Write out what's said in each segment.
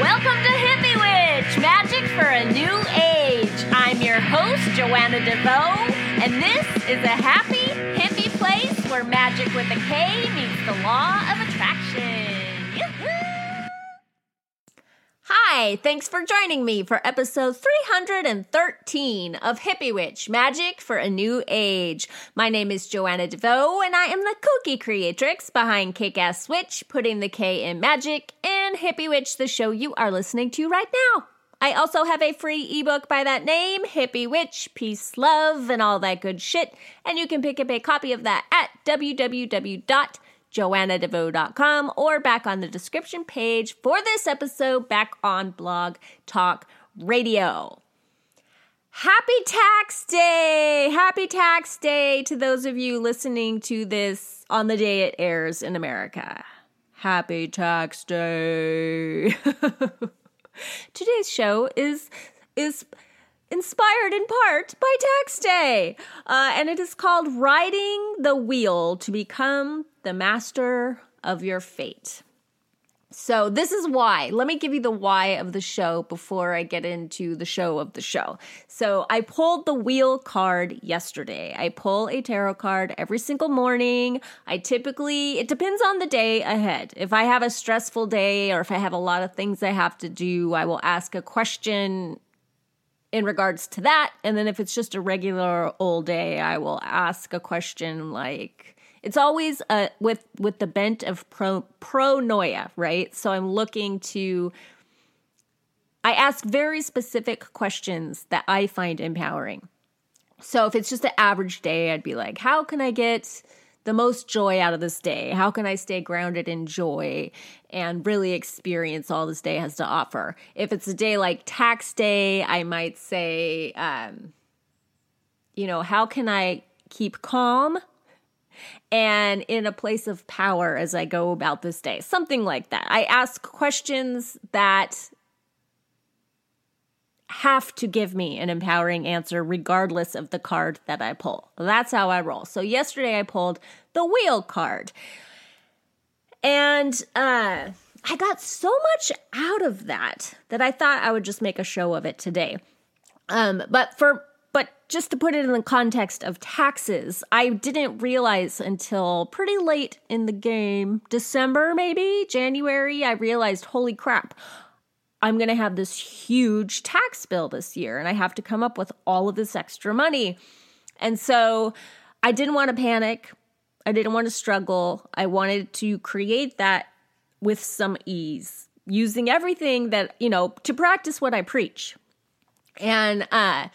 Welcome to Hippie Witch, magic for a new age. I'm your host, Joanna DeVoe, and this is a happy, hippie place where magic with a K meets the law of attraction. Hi, thanks for joining me for episode 313 of Hippie Witch Magic for a New Age. My name is Joanna DeVoe, and I am the kooky creatrix behind Kick Ass Witch, putting the K in magic, and Hippie Witch, the show you are listening to right now. I also have a free ebook by that name, Hippie Witch, Peace, Love, and all that good shit. And you can pick up a copy of that at www.joannadevoe.com or back on the description page for this episode back on Blog Talk Radio. Happy Tax Day! Happy Tax Day to those of you listening to this on the day it airs in America. Happy Tax Day! Today's show is is inspired in part by Tax Day, uh, and it is called "Riding the Wheel to Become the Master of Your Fate." So, this is why. Let me give you the why of the show before I get into the show of the show. So, I pulled the wheel card yesterday. I pull a tarot card every single morning. I typically, it depends on the day ahead. If I have a stressful day or if I have a lot of things I have to do, I will ask a question in regards to that. And then if it's just a regular old day, I will ask a question like, it's always uh, with with the bent of pro pronoia, right? So I'm looking to. I ask very specific questions that I find empowering. So if it's just an average day, I'd be like, how can I get the most joy out of this day? How can I stay grounded in joy and really experience all this day has to offer? If it's a day like tax day, I might say, um, you know, how can I keep calm and in a place of power as I go about this day. Something like that. I ask questions that have to give me an empowering answer regardless of the card that I pull. That's how I roll. So yesterday I pulled the wheel card. And uh I got so much out of that that I thought I would just make a show of it today. Um but for but just to put it in the context of taxes, I didn't realize until pretty late in the game, December maybe, January, I realized, holy crap, I'm going to have this huge tax bill this year and I have to come up with all of this extra money. And so I didn't want to panic. I didn't want to struggle. I wanted to create that with some ease, using everything that, you know, to practice what I preach. And uh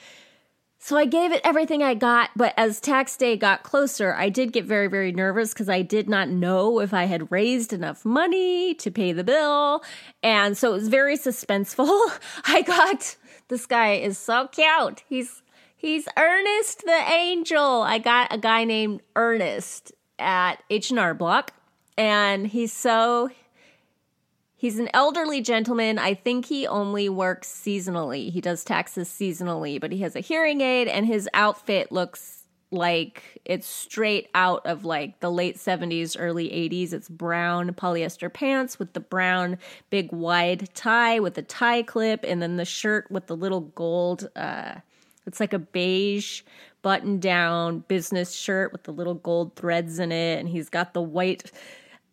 so I gave it everything I got, but as tax day got closer, I did get very, very nervous because I did not know if I had raised enough money to pay the bill. And so it was very suspenseful. I got this guy is so cute. He's he's Ernest the Angel. I got a guy named Ernest at H&R Block and he's so He's an elderly gentleman. I think he only works seasonally. He does taxes seasonally, but he has a hearing aid and his outfit looks like it's straight out of like the late 70s, early 80s. It's brown polyester pants with the brown big wide tie with the tie clip and then the shirt with the little gold uh it's like a beige button down business shirt with the little gold threads in it and he's got the white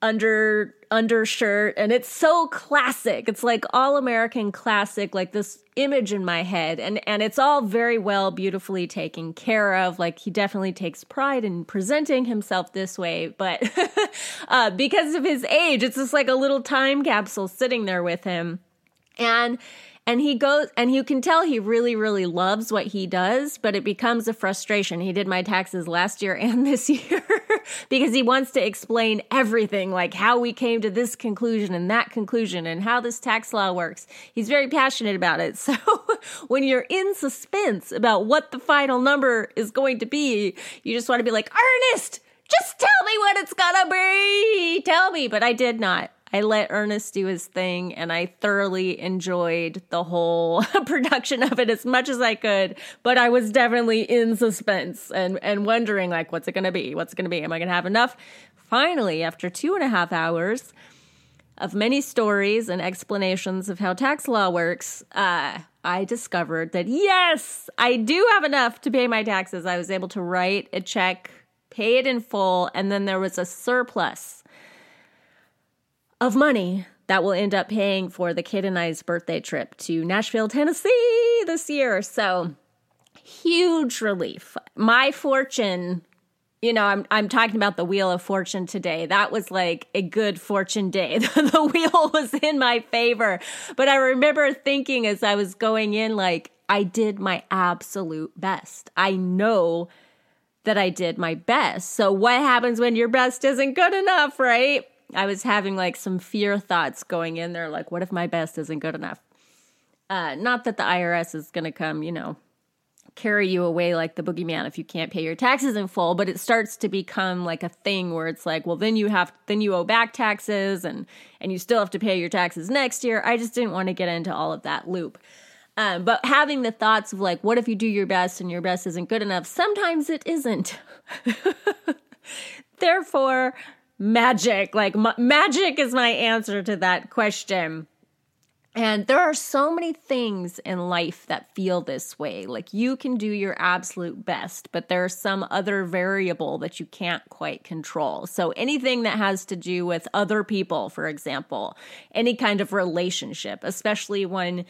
under undershirt and it's so classic. It's like all american classic like this image in my head and and it's all very well beautifully taken care of. Like he definitely takes pride in presenting himself this way but uh, because of his age it's just like a little time capsule sitting there with him. And and he goes and you can tell he really really loves what he does but it becomes a frustration. He did my taxes last year and this year because he wants to explain everything like how we came to this conclusion and that conclusion and how this tax law works. He's very passionate about it. So when you're in suspense about what the final number is going to be you just want to be like ernest just tell me what it's gonna be. Tell me. But i did not I let Ernest do his thing and I thoroughly enjoyed the whole production of it as much as I could. But I was definitely in suspense and, and wondering, like, what's it to be? What's it to be? Am I to have enough? Finally, after two and a half hours, of many stories and explanations of how tax law works, uh, I discovered that yes, I do have enough to pay my taxes. I was able to write a check, pay it in full, and then there was a surplus of money that will end up paying for the kid and I's birthday trip to Nashville, Tennessee this year. So, huge relief. My fortune you know, I'm I'm talking about the wheel of fortune today. That was like a good fortune day. the wheel was in my favor. But I remember thinking as I was going in like I did my absolute best. I know that I did my best. So what happens when your best isn't good enough, right? I was having like some fear thoughts going in there like what if my best isn't good enough? Uh not that the IRS is going to come, you know, carry you away like the boogeyman if you can't pay your taxes in full but it starts to become like a thing where it's like well then you have then you owe back taxes and and you still have to pay your taxes next year. I just didn't want to get into all of that loop. Um, but having the thoughts of like what if you do your best and your best isn't good enough? Sometimes it isn't. Therefore magic like ma- magic is my answer to that question and there are so many things in life that feel this way. Like you can do your absolute best, but there's some other variable that you can't quite control. So anything that has to do with other people, for example, any kind of relationship, especially one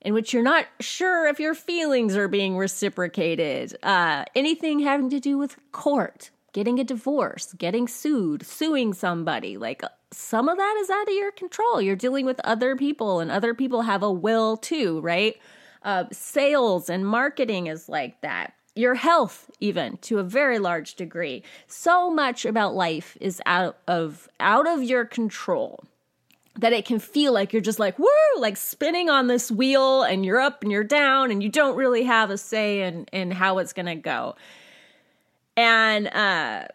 in which you're not sure if your feelings are being reciprocated, uh, anything having to do with court, getting a divorce, getting sued, suing somebody, like some of that is out of your control. You're dealing with other people, and other people have a will too, right? Uh, sales and marketing is like that. Your health, even to a very large degree. So much about life is out of out of your control that it can feel like you're just like woo, like spinning on this wheel, and you're up and you're down, and you don't really have a say in in how it's gonna go. And uh,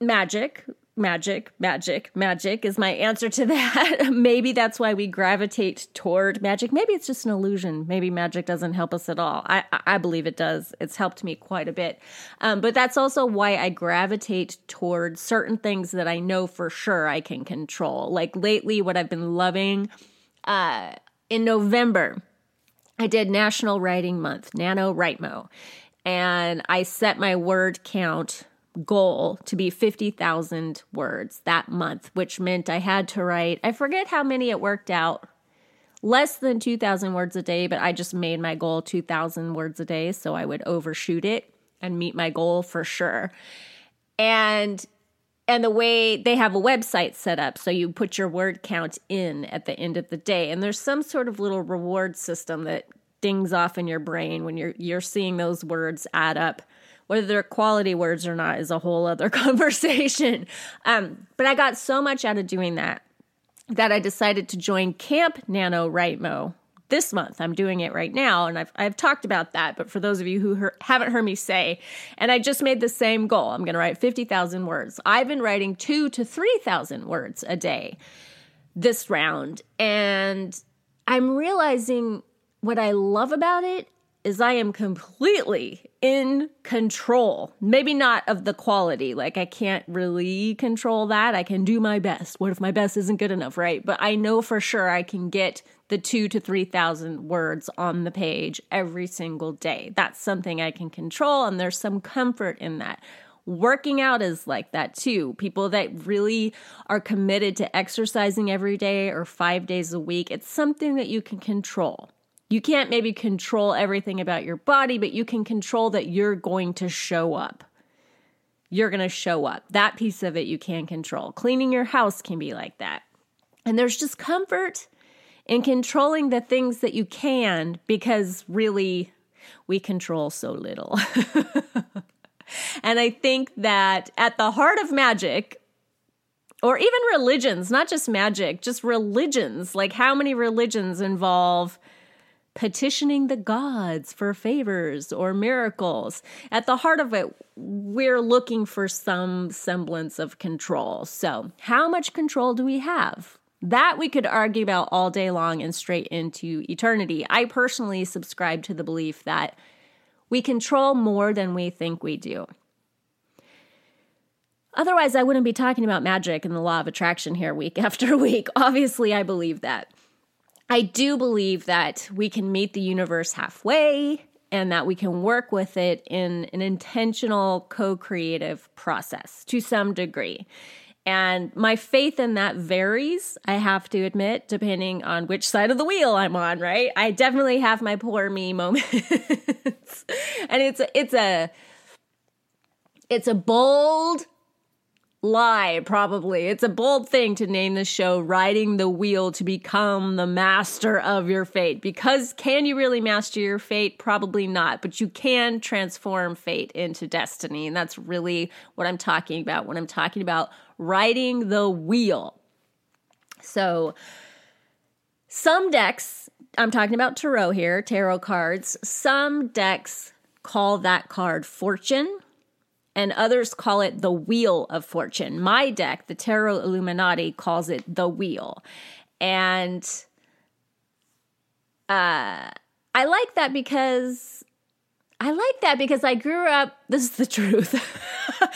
magic magic magic magic is my answer to that. Maybe that's why we gravitate toward magic. Maybe it's just an illusion. Maybe magic doesn't help us at all. I i believe it does. It's helped me quite a bit. Um, but that's also why i gravitate toward certain things that i know for sure i can control. Like lately what i've been loving uh, in november i did national writing month NaNoWriMo and i set my word count goal to be 50,000 words that month, which meant I had to write, I forget how many it worked out, less than 2,000 words a day, but I just made my goal 2,000 words a day so I would overshoot it and meet my goal for sure. And and the way they have a website set up so you put your word count in at the end of the day and there's some sort of little reward system that dings off in your brain when you're you're seeing those words add up whether they're quality words or not is a whole other conversation. Um, but I got so much out of doing that that I decided to join Camp NaNoWriMo this month. I'm doing it right now, and I've I've talked about that. But for those of you who haven't heard me say, and I just made the same goal. I'm going to write fifty thousand words. I've been writing two to three thousand words a day this round, and I'm realizing what I love about it is I am completely in control. Maybe not of the quality. Like I can't really control that. I can do my best. What if my best isn't good enough, right? But I know for sure I can get the 2 to 3000 words on the page every single day. That's something I can control and there's some comfort in that. Working out is like that too. People that really are committed to exercising every day or 5 days a week, it's something that you can control you can't maybe control everything about your body, but you can control that you're going to show up. You're going to show up. That piece of it you can control. Cleaning your house can be like that. And there's just comfort in controlling the things that you can because really we control so little. and I think that at the heart of magic, or even religions, not just magic, just religions, like how many religions involve petitioning the gods for favors or miracles. At the heart of it, we're looking for some semblance of control. So, how much control do we have? That we could argue about all day long and straight into eternity. I personally subscribe to the belief that we control more than we think we do. Otherwise, I wouldn't be talking about magic and the law of attraction here week after week. Obviously, I believe that. I do believe that we can meet the universe halfway and that we can work with it in an intentional co creative process to some degree. And my faith in that varies, I have to admit, depending on which side of the wheel I'm on, right? I definitely have my poor me moments. and it's a, it's a it's a bold lie, probably. It's a bold thing to name the show Riding the Wheel to become the master of your fate. Because can you really master your fate? Probably not, but you can transform fate into destiny. And that's really what I'm talking about when I'm talking about riding the wheel. So, some decks, I'm talking about tarot here, tarot cards, some decks call that card fortune and others call it the Wheel of Fortune. My deck, the Tarot Illuminati, calls it the Wheel. And uh, I like that because I like that because I grew up, this is the truth.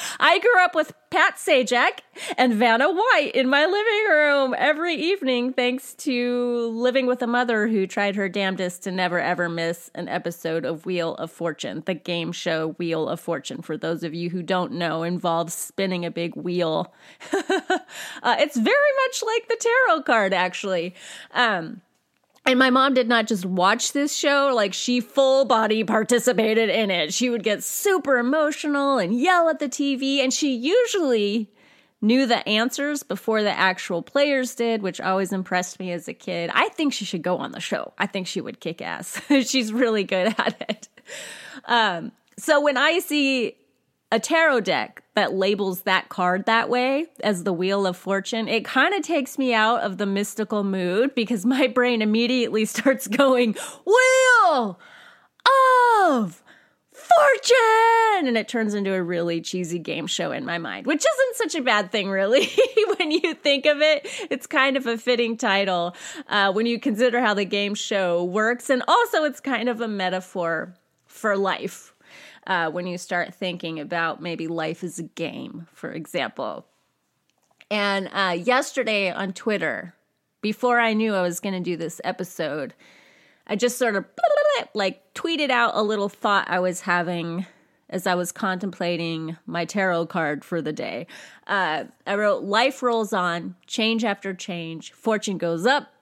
I grew up with Pat Sajak and Vanna White in my living room every evening, thanks to living with a mother who tried her damnedest to never ever miss an episode of Wheel of Fortune, the game show Wheel of Fortune. For those of you who don't know, involves spinning a big wheel. uh, it's very much like the tarot card, actually. Um, and my mom did not just watch this show, like she full body participated in it. She would get super emotional and yell at the TV, and she usually knew the answers before the actual players did, which always impressed me as a kid. I think she should go on the show. I think she would kick ass. She's really good at it. Um, so when I see a tarot deck that labels that card that way as the Wheel of Fortune, it kind of takes me out of the mystical mood because my brain immediately starts going, Wheel of Fortune! And it turns into a really cheesy game show in my mind, which isn't such a bad thing, really, when you think of it. It's kind of a fitting title uh, when you consider how the game show works. And also, it's kind of a metaphor for life uh, when you start thinking about maybe life is a game, for example. And uh, yesterday on Twitter, before I knew I was going to do this episode, I just sort of like tweeted out a little thought I was having as I was contemplating my tarot card for the day. Uh, I wrote, Life rolls on, change after change, fortune goes up,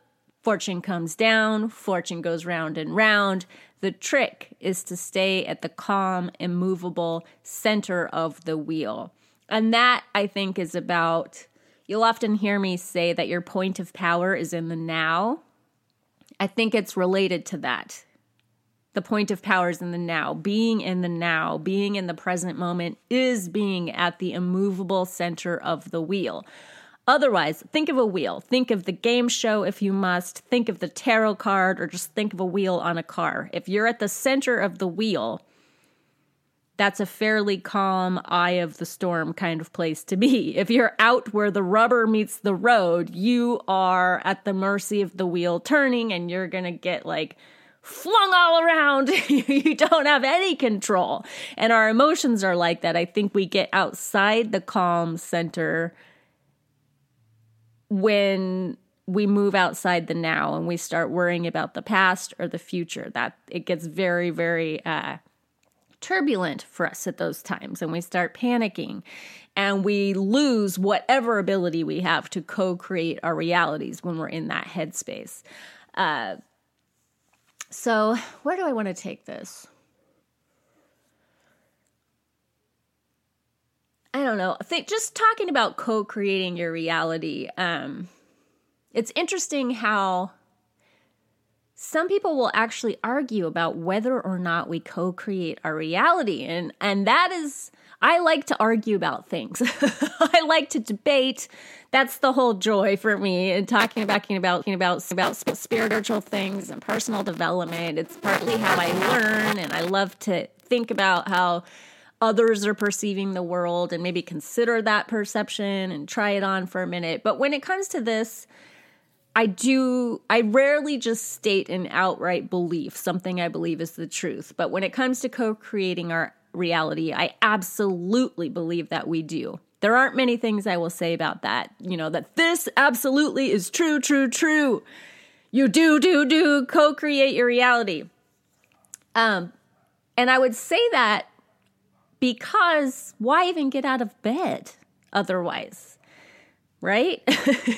fortune comes down, fortune goes round and round. The trick is to stay at the calm, immovable center of the wheel. And that, I think, is about. You'll often hear me say that your point of power is in the now. I think it's related to that. The point of power is in the now. Being in the now, being in the present moment, is being at the immovable center of the wheel. Otherwise, think of a wheel. Think of the game show if you must. Think of the tarot card or just think of a wheel on a car. If you're at the center of the wheel, that's a fairly calm eye of the storm kind of place to be. If you're out where the rubber meets the road, you are at the mercy of the wheel turning and you're going to get like flung all around. you don't have any control. And our emotions are like that. I think we get outside the calm center when we move outside the now and we start worrying about the past or the future that it gets very very uh, turbulent for us at those times and we start panicking and we lose whatever ability we have to co-create our realities when we're in that headspace. Uh, so where do i want to take this I don't know. Think just talking about co-creating your reality. Um, it's interesting how some people will actually argue about whether or not we co-create our reality, and and that is. I like to argue about things. I like to debate. That's the whole joy for me in talking about talking about about about spiritual things and personal development. It's partly how I learn, and I love to think about how others are perceiving the world and maybe consider that perception and try it on for a minute. But when it comes to this, I do, I rarely just state an outright belief, something I believe is the truth. But when it comes to co creating our reality, I absolutely believe that we do. There aren't many things I will say about that. You know, that this absolutely is true, true, true. You do, do, do co create your reality. Um, and I would say that because why even get out of bed otherwise? Right?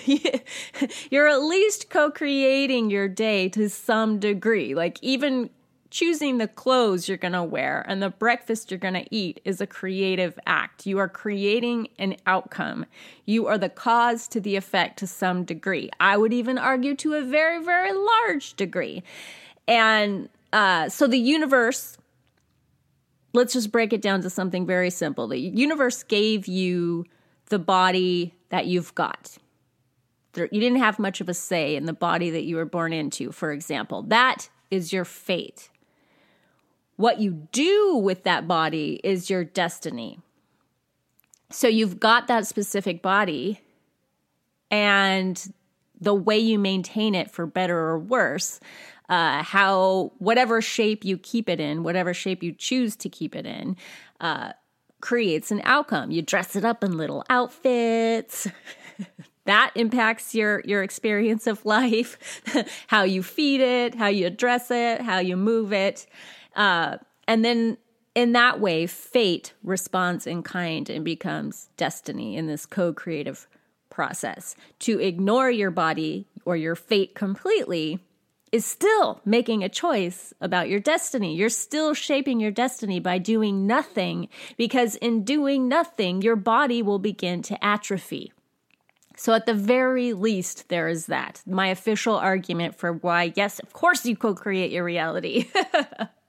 You're at least co creating your day to some degree. Like, even choosing the clothes you're going to wear and the breakfast you're going to eat is a creative act. You are creating an outcome. You are the cause to the effect to some degree. I would even argue to a very, very large degree. And uh, so the universe, let's just break it down to something very simple. The universe gave you the body that you've got. You didn't have much of a say in the body that you were born into, for example. That is your fate. What you do with that body is your destiny. So you've got that specific body, and the way you maintain it, for better or worse, uh, how whatever shape you keep it in, whatever shape you choose to keep it in, uh, creates an outcome. You dress it up in little outfits. that impacts your your experience of life how you feed it how you address it how you move it uh, and then in that way, fate responds in kind and becomes destiny in this co creative process. To ignore your body or your fate completely is still making a choice about your destiny. You're still shaping your destiny by doing nothing because in doing nothing, your body will begin to atrophy. So, at the very least, there is that. My official argument for why, yes, of course, you co create your reality.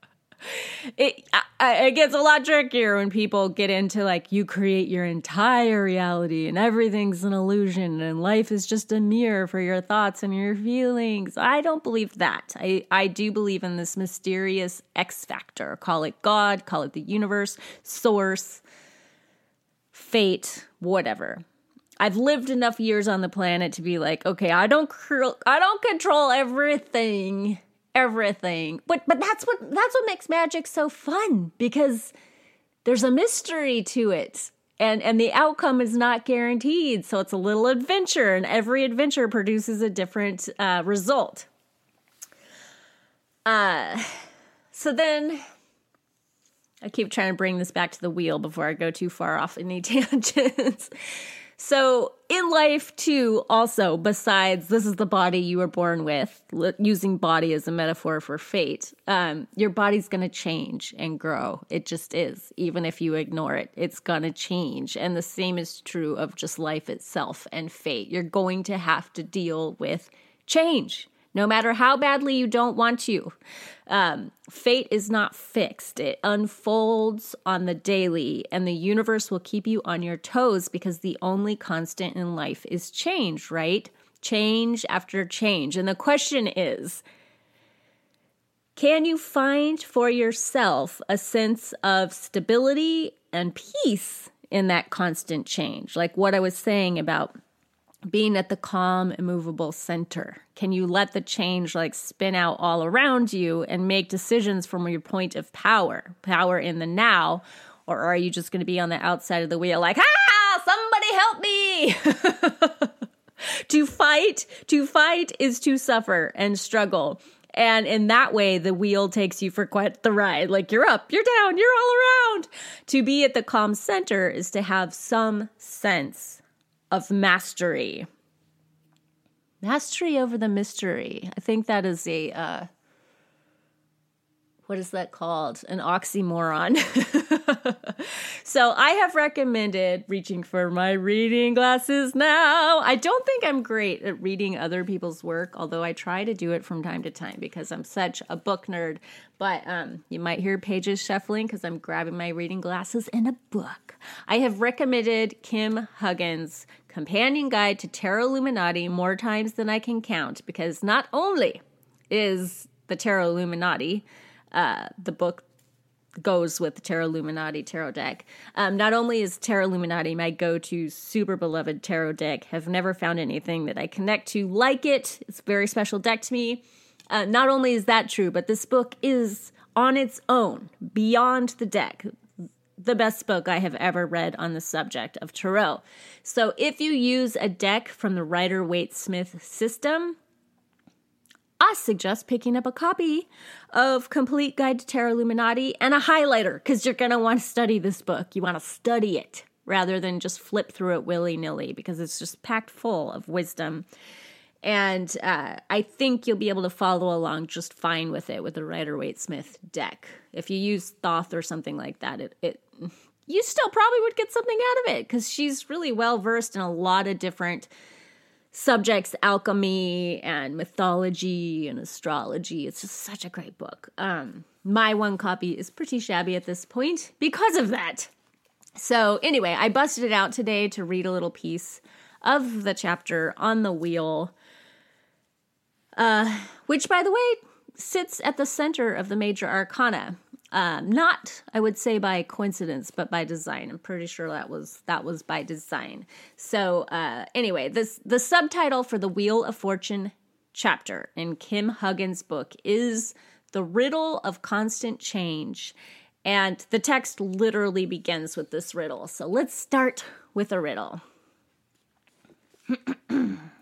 it it gets a lot trickier when people get into like you create your entire reality and everything's an illusion and life is just a mirror for your thoughts and your feelings. I don't believe that. I I do believe in this mysterious X factor. Call it God, call it the universe, source, fate, whatever. I've lived enough years on the planet to be like, okay, I don't cr- I don't control everything everything. But but that's what that's what makes magic so fun because there's a mystery to it. And and the outcome is not guaranteed. So it's a little adventure and every adventure produces a different uh, result. Uh so then I keep trying to bring this back to the wheel before I go too far off any tangents. So, in life, too, also, besides this is the body you were born with, using body as a metaphor for fate, um, your body's going to change and grow. It just is. Even if you ignore it, it's going to change. And the same is true of just life itself and fate. You're going to have to deal with change no matter how badly you don't want to. Um, fate is not fixed, it unfolds on the daily, and the universe will keep you on your toes because the only constant in life is change, right? Change after change. And the question is, can you find for yourself a sense of stability and peace in that constant change? Like what I was saying about being at the calm, immovable center? Can you let the change like spin out all around you and make decisions from your point of power, power in the now? Or are you just going to be on the outside of the wheel like, ah, somebody help me? to fight, to fight is to suffer and struggle. And in that way, the wheel takes you for quite the ride. Like you're up, you're down, you're all around. To be at the calm center is to have some sense of mastery. Mastery over the mystery. I think that is a uh, what is that called? An oxymoron. so I have recommended reaching for my reading glasses now. I don't think I'm great at reading other people's work, although I try to do it from time to time because I'm such a book nerd. But um, you might hear pages shuffling because I'm grabbing my reading glasses and a book. I have recommended Kim Huggens' Companion Guide to Tarot Illuminati more times than I can count because not only is the Tarot Illuminati uh, the book goes with the Tarot Illuminati tarot deck. Um, not only is Tarot Illuminati my go to super beloved tarot deck, have never found anything that I connect to like it. It's a very special deck to me. Uh, not only is that true, but this book is on its own, beyond the deck. The best book I have ever read on the subject of tarot. So if you use a deck from the Rider Waite Smith system, I suggest picking up a copy of Complete Guide to Tarot Illuminati and a highlighter because you're going to want to study this book. You want to study it rather than just flip through it willy nilly because it's just packed full of wisdom. And uh, I think you'll be able to follow along just fine with it with the Rider Waite Smith deck. If you use Thoth or something like that, it, it you still probably would get something out of it because she's really well versed in a lot of different subjects alchemy and mythology and astrology. It's just such a great book. Um my one copy is pretty shabby at this point because of that. So anyway i busted it out today to read a little piece of the chapter on the wheel uh which by the way sits at the center of the major arcana um, not, I would say, by coincidence, but by design. I'm pretty sure that was that was by design. So, uh, anyway, this the subtitle for the Wheel of Fortune chapter in Kim Huggens' book is "The Riddle of Constant Change," and the text literally begins with this riddle. So, let's start with a riddle.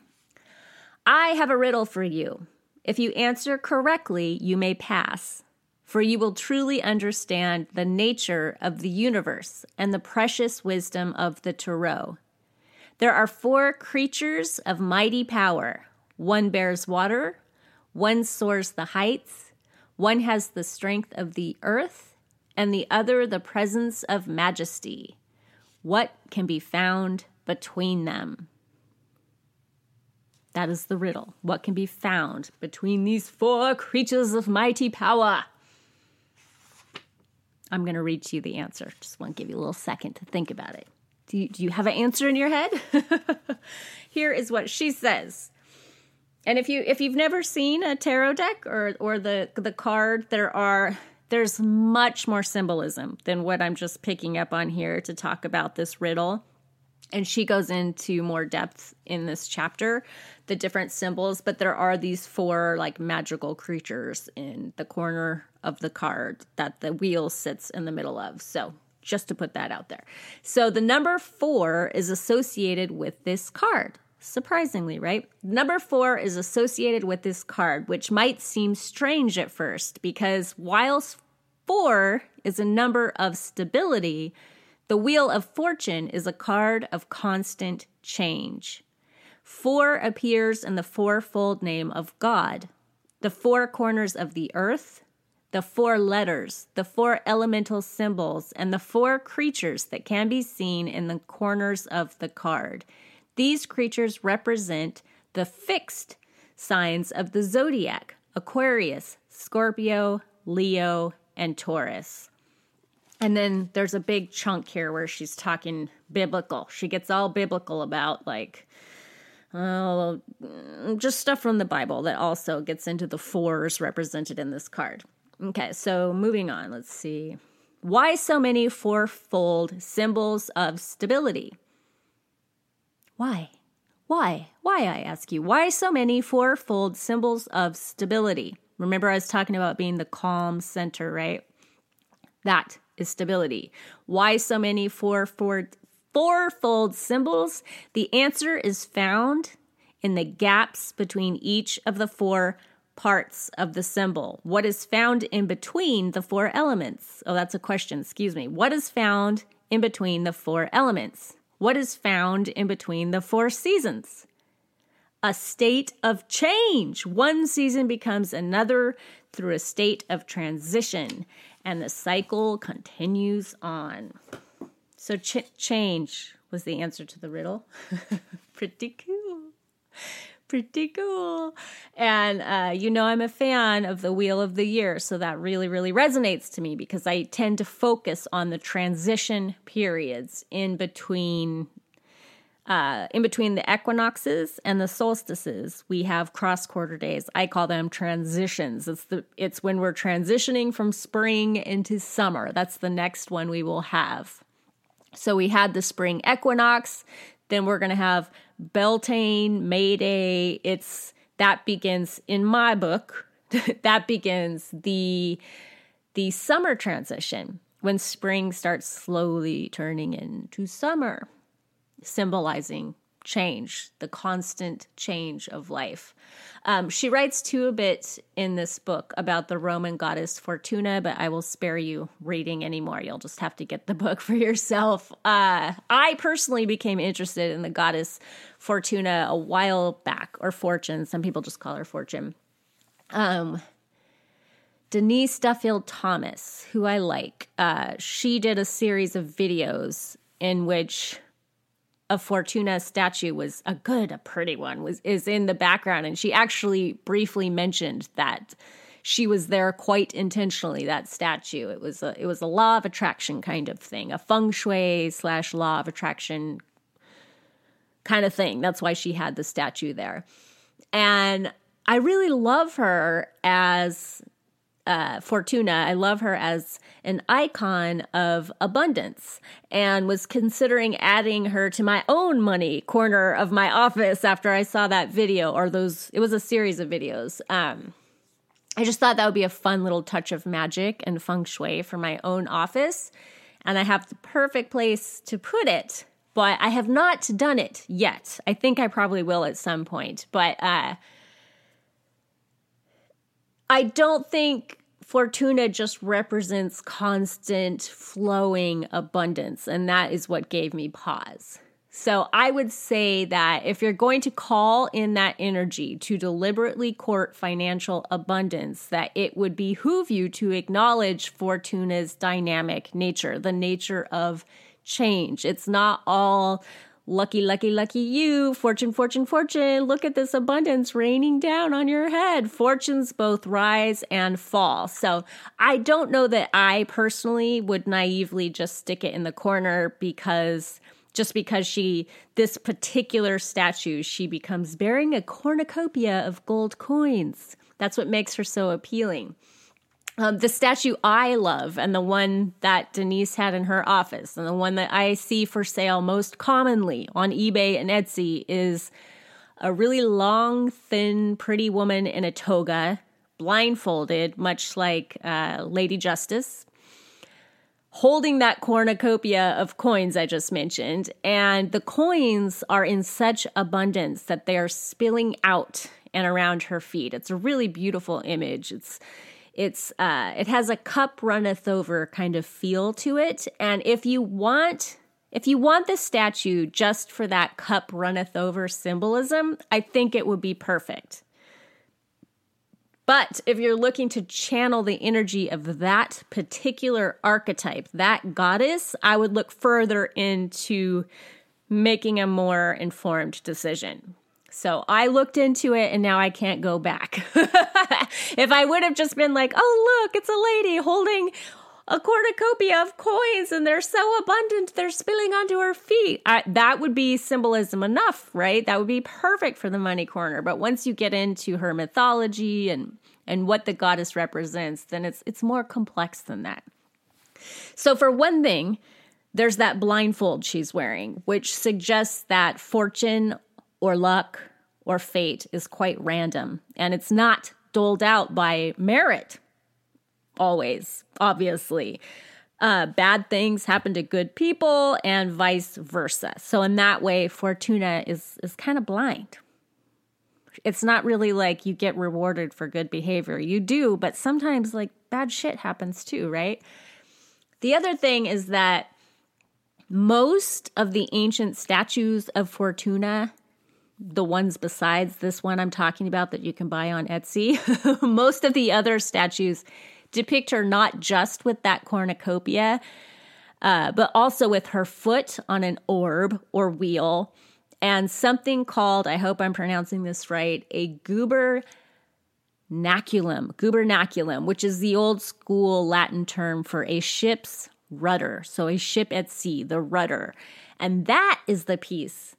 I have a riddle for you. If you answer correctly, you may pass for you will truly understand the nature of the universe and the precious wisdom of the Tarot. There are four creatures of mighty power one bears water, one soars the heights, one has the strength of the earth, and the other the presence of majesty. What can be found between them? That is the riddle. What can be found between these four creatures of mighty power? I'm going to read to you the answer. Just want to give you a little second to think about it. Do you, do you have an answer in your head? Here is what she says. And if you if you've never seen a tarot deck or or the the card, there are there's much more symbolism than what I'm just picking up on here to talk about this riddle. And she goes into more depth in this chapter, the different symbols, but there are these four like magical creatures in the corner of the card that the wheel sits in the middle of. So, just to put that out there. So, the number four is associated with this card. Surprisingly, right? Number four is associated with this card, which might seem strange at first because whilst four is a number of stability, the Wheel of Fortune is a card of constant change. Four appears in the fourfold name of God, the four corners of the earth, the four letters, the four elemental symbols, and the four creatures that can be seen in the corners of the card. These creatures represent the fixed signs of the zodiac Aquarius, Scorpio, Leo, and Taurus. And then there's a big chunk here where she's talking biblical. She gets all biblical about like oh, mm, just stuff from the Bible that also gets into the fours represented in this card. Okay, so moving on, let's see. Why so many fourfold symbols of stability? Why? Why? Why, I ask you? Why so many fourfold symbols of stability? Remember, I was talking about being the calm center, right? That is stability. Why so many fourfold, fourfold symbols? The answer is found in the gaps between each of the four parts of the symbol. What is found in between the four elements? Oh, that's a question, excuse me. What is found in between the four elements? What is found in between the four seasons? A state of change. One season becomes another through a state of transition and the cycle continues on. So, ch- change was the answer to the riddle. Pretty cool. Pretty cool. And uh, you know, I'm a fan of the Wheel of the Year, so that really, really resonates to me because I tend to focus on the transition periods in between uh, in between the equinoxes and the solstices, we have cross quarter days. I call them transitions. It's the it's when we're transitioning from spring into summer. That's the next one we will have. So we had the spring equinox, then we're going to have Beltane, May Day. It's that begins in my book. that begins the the summer transition. when spring starts slowly turning into summer, symbolizing change, the constant change of life. Um, she writes too a bit in this book about the Roman goddess Fortuna, but I will spare you reading anymore. You'll just have to get the book for yourself. Uh, I personally became interested in the goddess Fortuna a while back, or Fortune. Some people just call her Fortune. Um, Denise Duffield Thomas, who I like, uh, she did a series of videos in which a Fortuna statue was a good, a pretty one, was is in the background, and she actually briefly mentioned that she was there quite intentionally. That statue, it was a it was a law of attraction kind of thing, a feng shui slash law of attraction kind of thing. That's why she had the statue there, and I really love her as uh, Fortuna. I love her as an icon of abundance and was considering adding her to my own money corner of my office after I saw that video or those, it was a series of videos. Um, I just thought that would be a fun little touch of magic and feng shui for my own office. And I have the perfect place to put it, but I have not done it yet. I think I probably will at some point, but uh, I don't think Fortuna just represents constant flowing abundance, and that is what gave me pause. So I would say that if you're going to call in that energy to deliberately court financial abundance, that it would behoove you to acknowledge Fortuna's dynamic nature, the nature of change. It's not all Lucky, lucky, lucky you. Fortune, fortune, fortune. Look at this abundance raining down on your head. Fortunes both rise and fall. So I don't know that I personally would naively just stick it in the corner because just because she, this particular statue, she becomes bearing a cornucopia of gold coins. That's what makes her so appealing. Um, the statue I love, and the one that Denise had in her office, and the one that I see for sale most commonly on eBay and Etsy, is a really long, thin, pretty woman in a toga, blindfolded, much like uh, Lady Justice, holding that cornucopia of coins I just mentioned. And the coins are in such abundance that they are spilling out and around her feet. It's a really beautiful image. It's it's uh, it has a cup runneth over kind of feel to it, and if you want if you want the statue just for that cup runneth over symbolism, I think it would be perfect. But if you're looking to channel the energy of that particular archetype, that goddess, I would look further into making a more informed decision. So I looked into it and now I can't go back. if I would have just been like, oh, look, it's a lady holding a cornucopia of coins and they're so abundant they're spilling onto her feet. I, that would be symbolism enough, right? That would be perfect for the money corner. But once you get into her mythology and and what the goddess represents, then it's it's more complex than that. So for one thing, there's that blindfold she's wearing, which suggests that fortune or luck or fate is quite random and it's not doled out by merit always, obviously. Uh, bad things happen to good people and vice versa. So in that way, Fortuna is is kind of blind. It's not really like you get rewarded for good behavior. You do, but sometimes like bad shit happens too, right? The other thing is that most of the ancient statues of Fortuna the ones besides this one I'm talking about that you can buy on Etsy, most of the other statues depict her not just with that cornucopia, uh, but also with her foot on an orb or wheel and something called, I hope I'm pronouncing this right, a goober gubernaculum, gubernaculum, which is the old school Latin term for a ship's rudder. So a ship at sea, the rudder. And that is the piece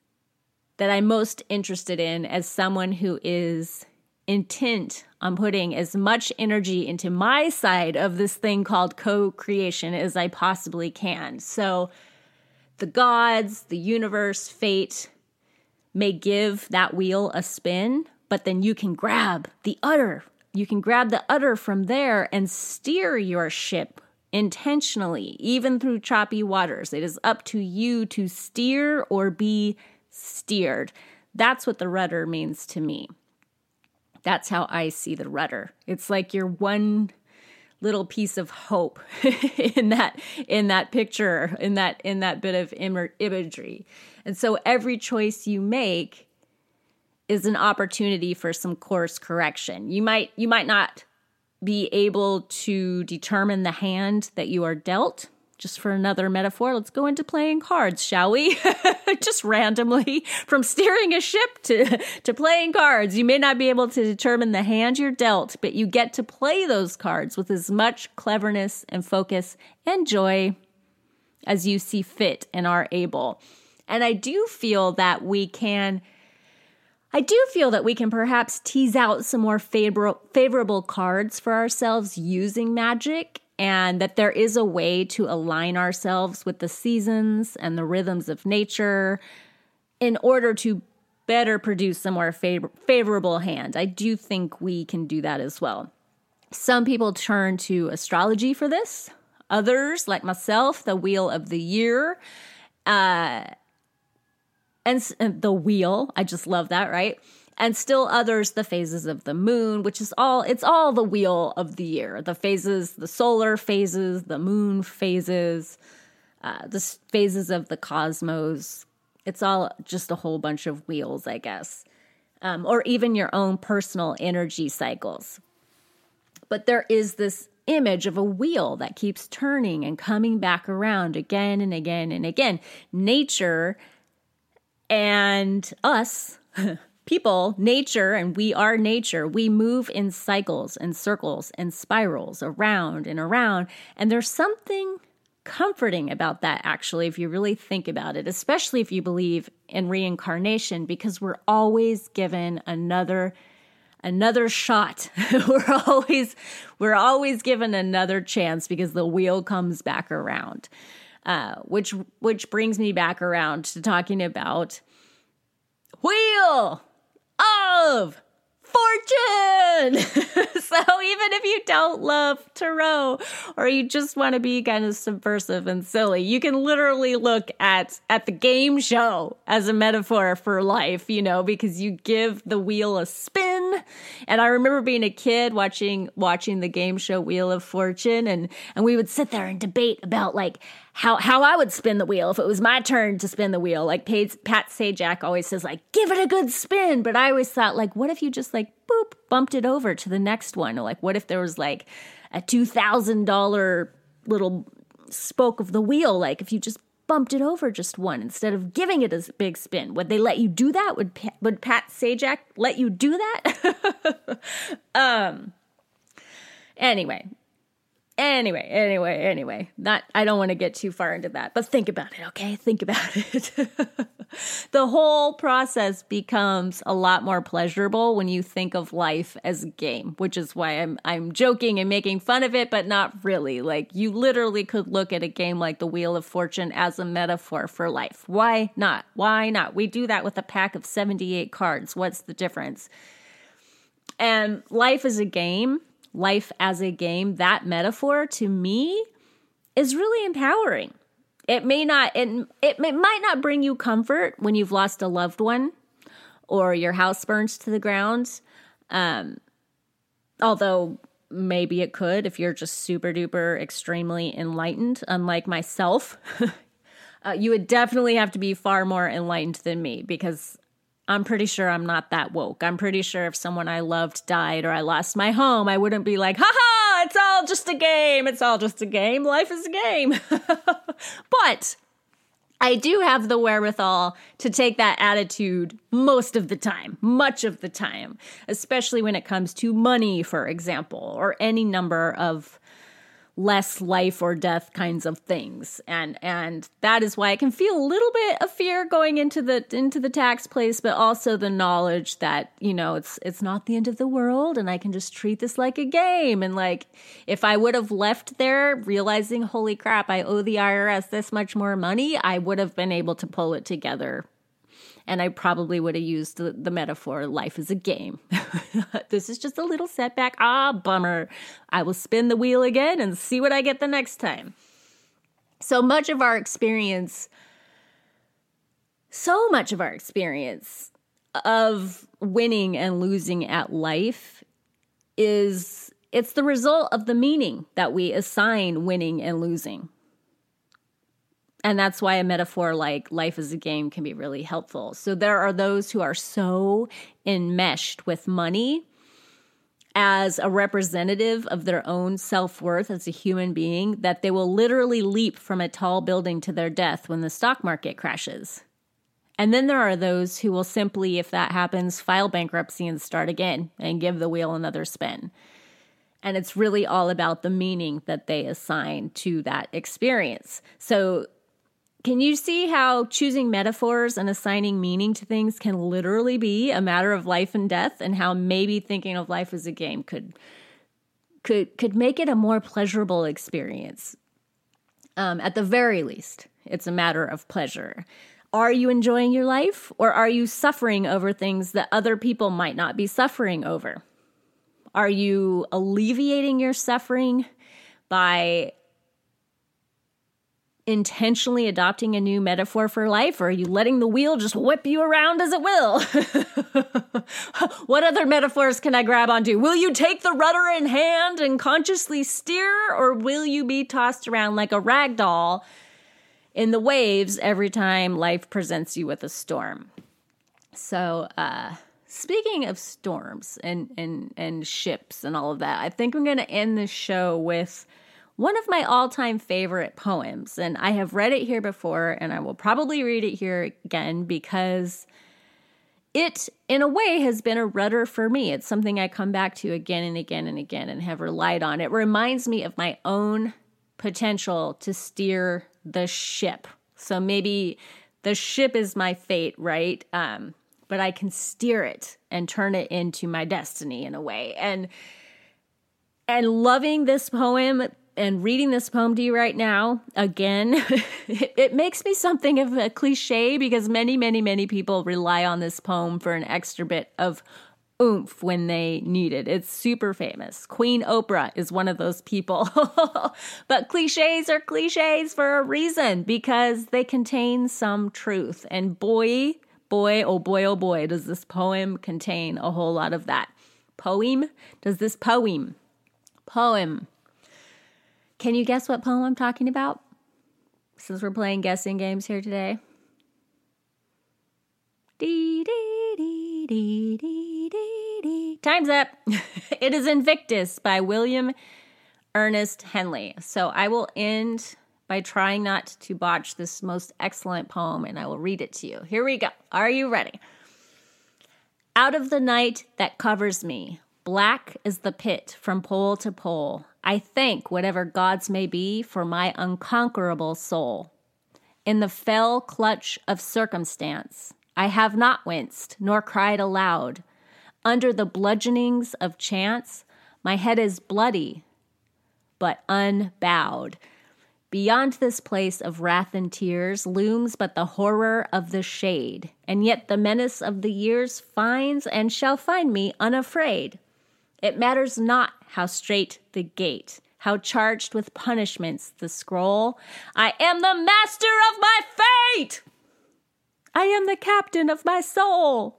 that I'm most interested in as someone who is intent on putting as much energy into my side of this thing called co creation as I possibly can. So, the gods, the universe, fate may give that wheel a spin, but then you can grab the udder. You can grab the udder from there and steer your ship intentionally, even through choppy waters. It is up to you to steer or be steered. That's what the rudder means to me. That's how I see the rudder. It's like your one little piece of hope in that in that picture in that in that bit of imagery. And so every choice you make is an opportunity for some course correction. You might you might not be able to determine the hand that you are dealt. Just for another metaphor, let's go into playing cards, shall we? Just randomly from steering a ship to, to playing cards. You may not be able to determine the hand you're dealt, but you get to play those cards with as much cleverness and focus and joy as you see fit and are able. And I do feel that we can I do feel that we can perhaps tease out some more favor- favorable cards for ourselves using magic, and that there is a way to align ourselves with the seasons and the rhythms of nature in order to better produce a more favor- favorable hand. I do think we can do that as well. Some people turn to astrology for this, others, like myself, the wheel of the year. Uh, and, and the wheel. I just love that, right? And still others the phases of the moon which is all it's all the wheel of the year. The phases the solar phases the moon phases uh, the phases of the cosmos. It's all just a whole bunch of wheels i guess. Um, or even your own personal energy cycles. But there is this image of a wheel that keeps turning and coming back around again and again and again. Nature and us, people, nature, and we are nature, we move in cycles and circles and spirals around and around. And there's something comforting about that, actually, if you really think about it, especially if you believe in reincarnation, because we're always given another another shot we're always we're always given another chance because the wheel comes back around uh, which which brings me back around to talking about wheel of fortune. so even if you don't love tarot or you just want to be kind of subversive and silly, you can literally look at at the game show as a metaphor for life, you know, because you give the wheel a spin. And I remember being a kid watching watching the game show Wheel of Fortune and and we would sit there and debate about like how how I would spin the wheel if it was my turn to spin the wheel. Like Pat Sajak always says, like give it a good spin. But I always thought, like, what if you just like boop bumped it over to the next one? Or like, what if there was like a two thousand dollar little spoke of the wheel? Like if you just bumped it over just one instead of giving it a big spin. Would they let you do that? Would would Pat Sajak let you do that? um. Anyway, Anyway, anyway, anyway, not I don't want to get too far into that, but think about it, okay? Think about it. the whole process becomes a lot more pleasurable when you think of life as a game, which is why I'm I'm joking and making fun of it, but not really. Like you literally could look at a game like the Wheel of Fortune as a metaphor for life. Why not? Why not? We do that with a pack of 78 cards. What's the difference? And life is a game life as a game, that metaphor to me is really empowering. It may not it, it might not bring you comfort when you've lost a loved one or your house burns to the ground. Um, although maybe it could if you're just super duper extremely enlightened, unlike myself. uh, you would definitely have to be far more enlightened than me because I'm pretty sure I'm not that woke. I'm pretty sure if someone I loved died or I lost my home, I wouldn't be like, haha, it's all just a game. It's all just a game. Life is a game. but I do have the wherewithal to take that attitude most of the time, much of the time, especially when it comes to money, for example, or any number of less life or death kinds of things. And and that is why i can feel a little bit of fear going into the into the tax place but also the knowledge that you know it's it's not the end of the world and i can just treat this like a game. And like if i would have left there realizing holy crap i owe the irs this much more money i would have been able to pull it together And I probably would have used the, the metaphor life is a game. this is just a little setback. Ah, bummer. I will spin the wheel again and see what I get the next time. So much of our experience, so much of our experience of winning and losing at life is it's the result of the meaning that we assign winning and losing. And that's why a metaphor like life is a game can be really helpful. So there are those who are so enmeshed with money as a representative of their own self worth as a human being that they will literally leap from a tall building to their death when the stock market crashes. And then there are those who will simply, if that happens, file bankruptcy and start again and give the wheel another spin. And it's really all about the meaning that they assign to that experience. So can you see how choosing metaphors and assigning meaning to things can literally be a matter of life and death and how maybe thinking of life as a game could could could make it a more pleasurable experience. Um, at the very least, it's a matter of pleasure. Are you enjoying your life or are you suffering over things that other people might not be suffering over? Are you alleviating your suffering by intentionally adopting a new metaphor for life, or are you letting the wheel just whip you around as it will? what other metaphors can I grab onto? Will you take the rudder in hand and consciously steer, or will you be tossed around like a rag doll in the waves every time life presents you with a storm? So, uh, speaking of storms and, and, and ships and all of that, I think I'm going to end this show with one of my all time favorite poems. And I have read it here before, and I will probably read it here again because it, in a way, has been a rudder for me. It's something I come back to again and again and again and have relied on. It reminds me of my own potential to steer the ship. So maybe the ship is my fate, right? Um, but I can steer it and turn it into my destiny in a way. And and loving this poem and reading this poem to you right now again it, it, makes me something of a cliche because many many many people rely on this poem for an extra bit of oomph when they need it. It's super famous. Queen oprah is one of those people. But cliches are cliches for a reason because they contain some truth. And boy boy oh boy oh boy does this poem contain a whole lot of that. Poem? Does this poem poem can you guess what poem I'm talking about? Since we're playing guessing games here today. Dee, dee, dee, dee, dee, dee, dee. Time's up. it is Invictus by William Ernest Henley. So I will end by trying not to botch this most excellent poem and I will read it to you. Here we go. Are you ready? Out of the night that covers me, black is the pit from pole to pole. I thank whatever gods may be for my unconquerable soul. In the fell clutch of circumstance, I have not winced nor cried aloud. Under the bludgeonings of chance, my head is bloody, but unbowed. Beyond this place of wrath and tears looms but the horror of the shade, and yet the menace of the years finds and shall find me unafraid. It matters not how straight the gate, how charged with punishments the scroll. I am the master of my fate! I am the captain of my soul.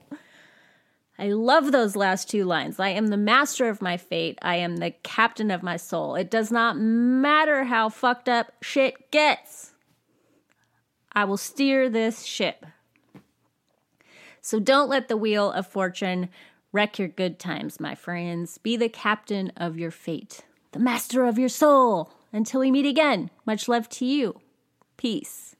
I love those last two lines. I am the master of my fate. I am the captain of my soul. It does not matter how fucked up shit gets. I will steer this ship. So don't let the wheel of fortune Wreck your good times, my friends. Be the captain of your fate, the master of your soul. Until we meet again, much love to you. Peace.